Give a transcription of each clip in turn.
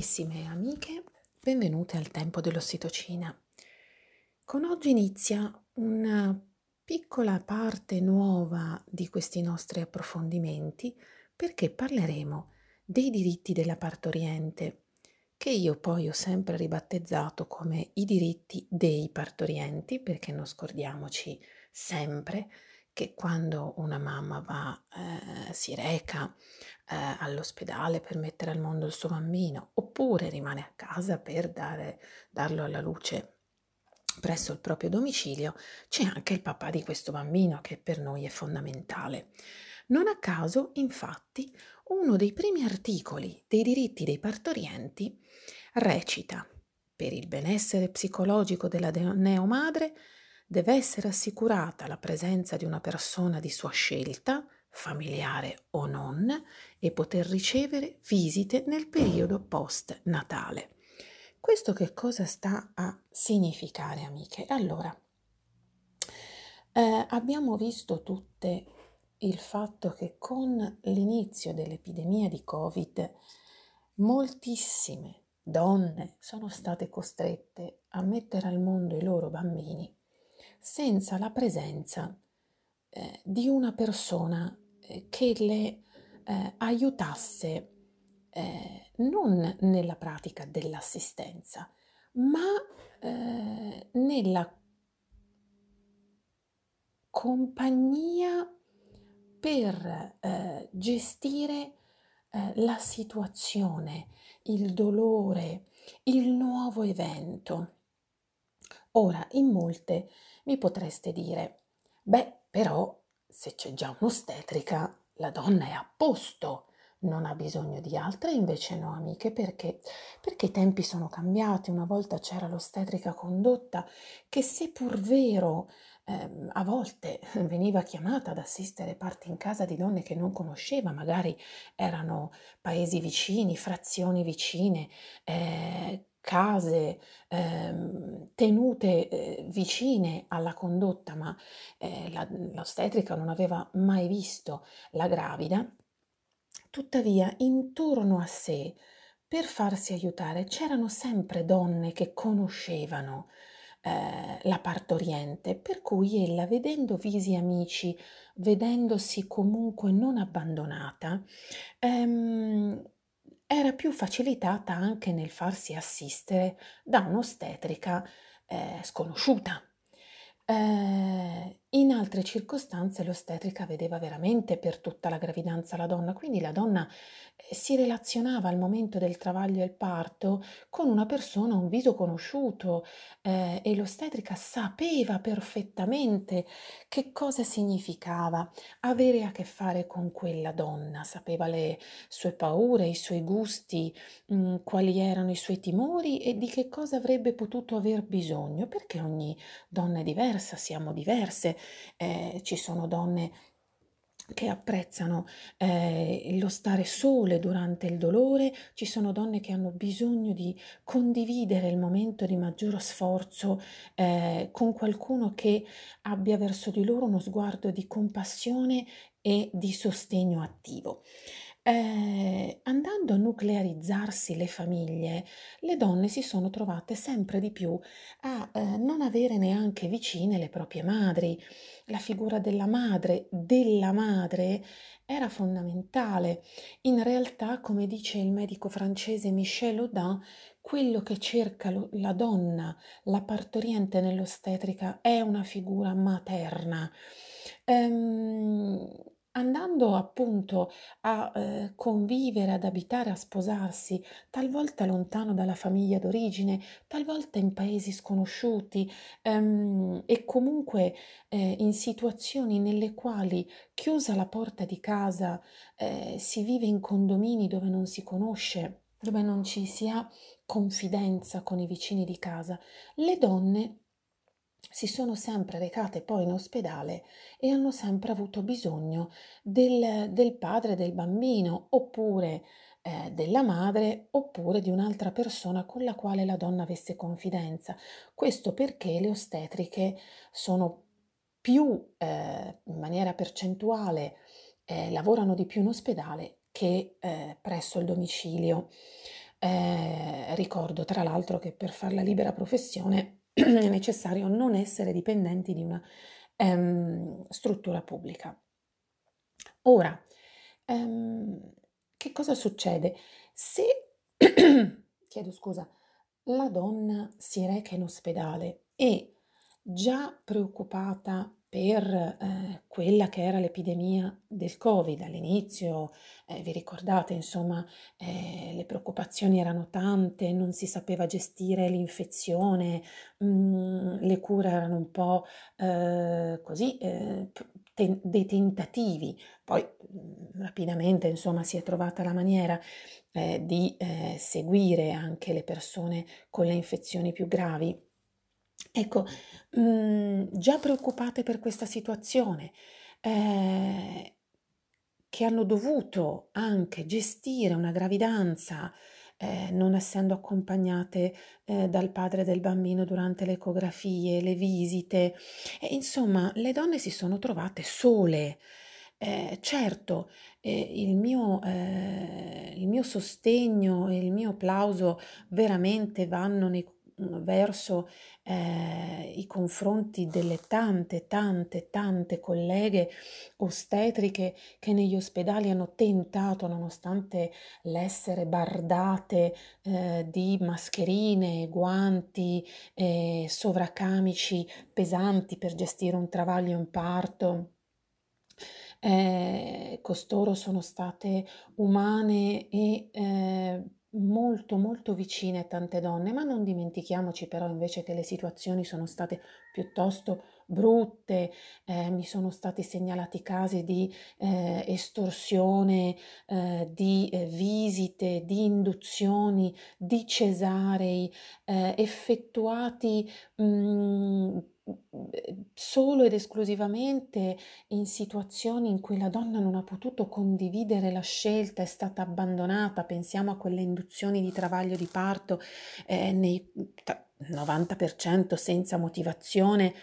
Carissime amiche, benvenute al tempo dell'ossitocina. Con oggi inizia una piccola parte nuova di questi nostri approfondimenti perché parleremo dei diritti della partoriente, che io poi ho sempre ribattezzato come i diritti dei partorienti, perché non scordiamoci sempre che quando una mamma va, eh, si reca eh, all'ospedale per mettere al mondo il suo bambino, oppure rimane a casa per dare, darlo alla luce presso il proprio domicilio, c'è anche il papà di questo bambino che per noi è fondamentale. Non a caso, infatti, uno dei primi articoli dei diritti dei partorienti recita per il benessere psicologico della neomadre deve essere assicurata la presenza di una persona di sua scelta, familiare o non, e poter ricevere visite nel periodo post-natale. Questo che cosa sta a significare, amiche? Allora, eh, abbiamo visto tutte il fatto che con l'inizio dell'epidemia di Covid moltissime donne sono state costrette a mettere al mondo i loro bambini senza la presenza eh, di una persona eh, che le eh, aiutasse eh, non nella pratica dell'assistenza, ma eh, nella compagnia per eh, gestire la situazione, il dolore, il nuovo evento. Ora, in molte mi potreste dire, beh, però se c'è già un'ostetrica, la donna è a posto, non ha bisogno di altre, invece no, amiche, perché? Perché i tempi sono cambiati. Una volta c'era l'ostetrica condotta che, seppur vero, ehm, a volte veniva chiamata ad assistere parti in casa di donne che non conosceva, magari erano paesi vicini, frazioni vicine, eh, case ehm, tenute eh, vicine alla condotta, ma eh, la, l'ostetrica non aveva mai visto la gravida, tuttavia intorno a sé, per farsi aiutare, c'erano sempre donne che conoscevano eh, la partoriente, per cui ella, vedendo visi amici, vedendosi comunque non abbandonata, ehm, era più facilitata anche nel farsi assistere da un'ostetrica eh, sconosciuta. Eh, in altre circostanze l'ostetrica vedeva veramente per tutta la gravidanza la donna, quindi la donna eh, si relazionava al momento del travaglio e il parto con una persona, un viso conosciuto eh, e l'ostetrica sapeva perfettamente che cosa significava avere a che fare con quella donna, sapeva le sue paure, i suoi gusti, mh, mm, quali erano i suoi timori e di che cosa avrebbe potuto aver bisogno, perché ogni donna è diversa, siamo diverse eh, ci sono donne che apprezzano eh, lo stare sole durante il dolore, ci sono donne che hanno bisogno di condividere il momento di maggiore sforzo eh, con qualcuno che abbia verso di loro uno sguardo di compassione e di sostegno attivo. Eh, andando a nuclearizzarsi le famiglie, le donne si sono trovate sempre di più a eh, non avere neanche vicine le proprie madri. La figura della madre, della madre, era fondamentale. In realtà, come dice il medico francese Michel Audin, quello che cerca la donna, la partoriente nell'ostetrica, è una figura materna. Ehm, Andando appunto a eh, convivere, ad abitare, a sposarsi, talvolta lontano dalla famiglia d'origine, talvolta in paesi sconosciuti ehm, e comunque eh, in situazioni nelle quali chiusa la porta di casa eh, si vive in condomini dove non si conosce, dove non ci si ha confidenza con i vicini di casa, le donne si sono sempre recate poi in ospedale e hanno sempre avuto bisogno del, del padre del bambino oppure eh, della madre oppure di un'altra persona con la quale la donna avesse confidenza. Questo perché le ostetriche sono più eh, in maniera percentuale, eh, lavorano di più in ospedale che eh, presso il domicilio. Eh, ricordo tra l'altro che per fare la libera professione è necessario non essere dipendenti di una ehm, struttura pubblica. Ora, ehm, che cosa succede? Se, chiedo scusa, la donna si reca in ospedale e già preoccupata per eh, quella che era l'epidemia del Covid all'inizio, eh, vi ricordate, insomma, eh, le preoccupazioni erano tante, non si sapeva gestire l'infezione, mh, mm, le cure erano un po' eh, così, eh, ten- dei tentativi, poi mh, mm, rapidamente, insomma, si è trovata la maniera eh, di seguire anche le persone con le infezioni più gravi Ecco, mhmm, già preoccupate per questa situazione, ehm, che hanno dovuto anche gestire una gravidanza, ehm, non essendo accompagnate, ehm, dal padre del bambino durante le ecografie, le visite e insomma le donne si sono trovate sole. Ehm, certo, ehm, il mio ehm, il mio sostegno e il mio applauso veramente vanno nei verso eh, i confronti delle tante, tante, tante colleghe ostetriche che negli ospedali hanno tentato, nonostante l'essere bardate eh, di mascherine, guanti, eh, sovraccamici pesanti per gestire un travaglio in parto. Eh, costoro sono state umane e eh, molto molto vicine a tante donne, ma non dimentichiamoci però invece che le situazioni sono state piuttosto brutte, eh, mi sono stati segnalati casi di eh, estorsione, eh, di eh, visite, di induzioni, di cesarei eh, effettuati mh, mm, solo ed esclusivamente in situazioni in cui la donna non ha potuto condividere la scelta, è stata abbandonata, pensiamo a quelle induzioni di travaglio di parto eh, nei 90% senza motivazione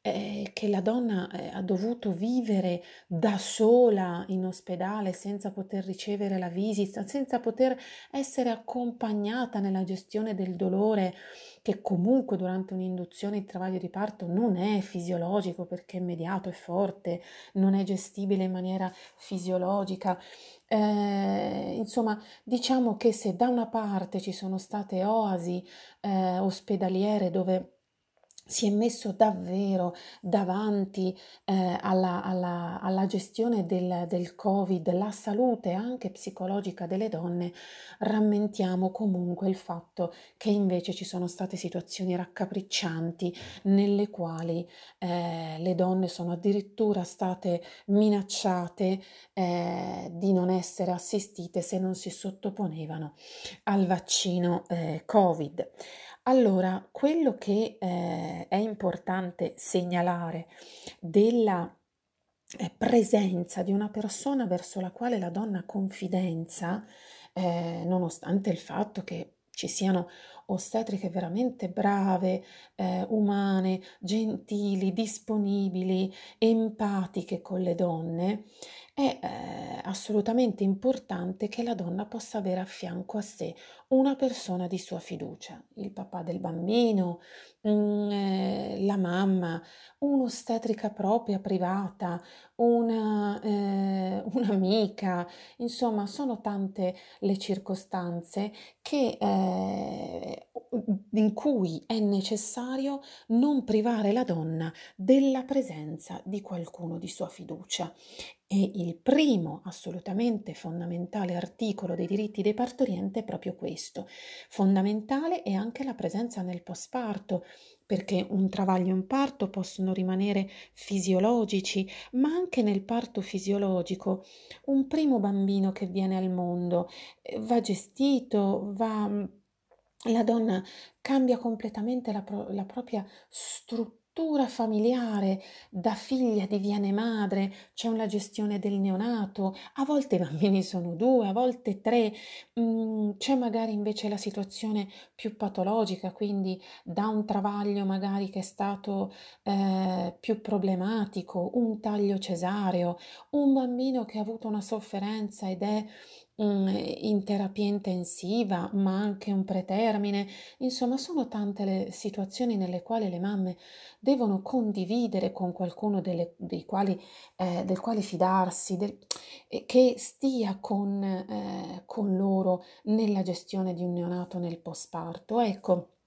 eh, che la donna eh, ha dovuto vivere da sola in ospedale senza poter ricevere la visita, senza poter essere accompagnata nella gestione del dolore che comunque durante un'induzione di travaglio di parto non è fisiologico perché è immediato e forte, non è gestibile in maniera fisiologica. Eh, insomma, diciamo che se da una parte ci sono state oasi eh, ospedaliere dove si è messo davvero davanti eh, alla, alla, alla, gestione del, del Covid, la salute anche psicologica delle donne, rammentiamo comunque il fatto che invece ci sono state situazioni raccapriccianti nelle quali eh, le donne sono addirittura state minacciate eh, di non essere assistite se non si sottoponevano al vaccino eh, Covid. Allora, quello che eh, è importante segnalare della eh, presenza di una persona verso la quale la donna confidenza, eh, nonostante il fatto che ci siano ostetriche veramente brave, eh, umane, gentili, disponibili, empatiche con le donne, è eh, assolutamente importante che la donna possa avere a fianco a sé una persona di sua fiducia, il papà del bambino, la mamma, un'ostetrica propria privata, una, eh, un'amica, insomma sono tante le circostanze che, eh, in cui è necessario non privare la donna della presenza di qualcuno di sua fiducia e il primo assolutamente fondamentale articolo dei diritti dei partorienti è proprio questo. Fondamentale è anche la presenza nel postparto, perché un travaglio in parto possono rimanere fisiologici, ma anche nel parto fisiologico. Un primo bambino che viene al mondo eh, va gestito, va la donna cambia completamente la, pro- la propria struttura struttura familiare, da figlia diviene madre, c'è una gestione del neonato, a volte i bambini sono due, a volte tre, mm, c'è magari invece la situazione più patologica, quindi da un travaglio magari che è stato eh, più problematico, un taglio cesareo, un bambino che ha avuto una sofferenza ed è in terapia intensiva, ma anche un pretermine. Insomma, sono tante le situazioni nelle quali le mamme devono condividere con qualcuno delle, quali, eh, del quale fidarsi, del, eh, che stia con, eh, con loro nella gestione di un neonato nel postparto. Ecco.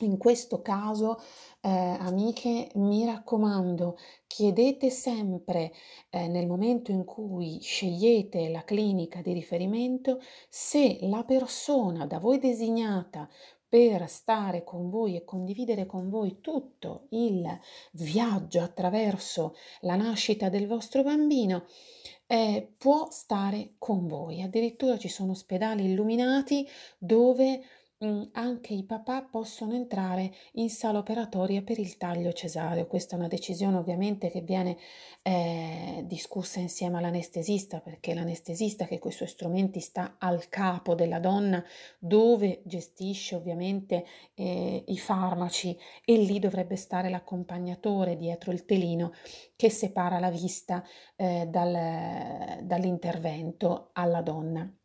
In questo caso, eh, amiche, mi raccomando, chiedete sempre eh, nel momento in cui scegliete la clinica di riferimento se la persona da voi designata per stare con voi e condividere con voi tutto il viaggio attraverso la nascita del vostro bambino eh, può stare con voi. Addirittura ci sono ospedali illuminati dove anche i papà possono entrare in sala operatoria per il taglio cesareo. Questa è una decisione ovviamente che viene eh, discussa insieme all'anestesista perché l'anestesista che con i suoi strumenti sta al capo della donna dove gestisce ovviamente eh, i farmaci e lì dovrebbe stare l'accompagnatore dietro il telino che separa la vista eh, dal, dall'intervento alla donna.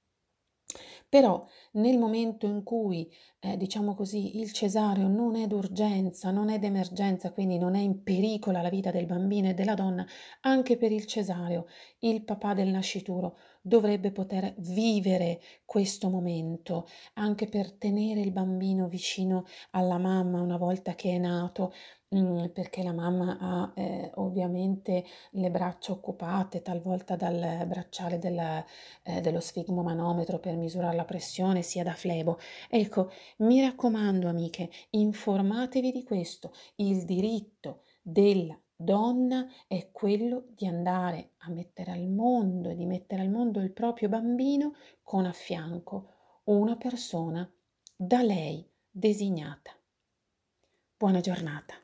Però nel momento in cui, eh, diciamo così, il cesareo non è d'urgenza, non è d'emergenza, quindi non è in pericolo la vita del bambino e della donna, anche per il cesareo il papà del nascituro dovrebbe poter vivere questo momento, anche per tenere il bambino vicino alla mamma una volta che è nato, perché la mamma ha eh, ovviamente le braccia occupate talvolta dal bracciale del, eh, dello sfigmomanometro per misurare la pressione sia da flebo. Ecco, mi raccomando amiche, informatevi di questo, il diritto della donna è quello di andare a mettere al mondo di mettere al mondo il proprio bambino con a fianco una persona da lei designata. Buona giornata.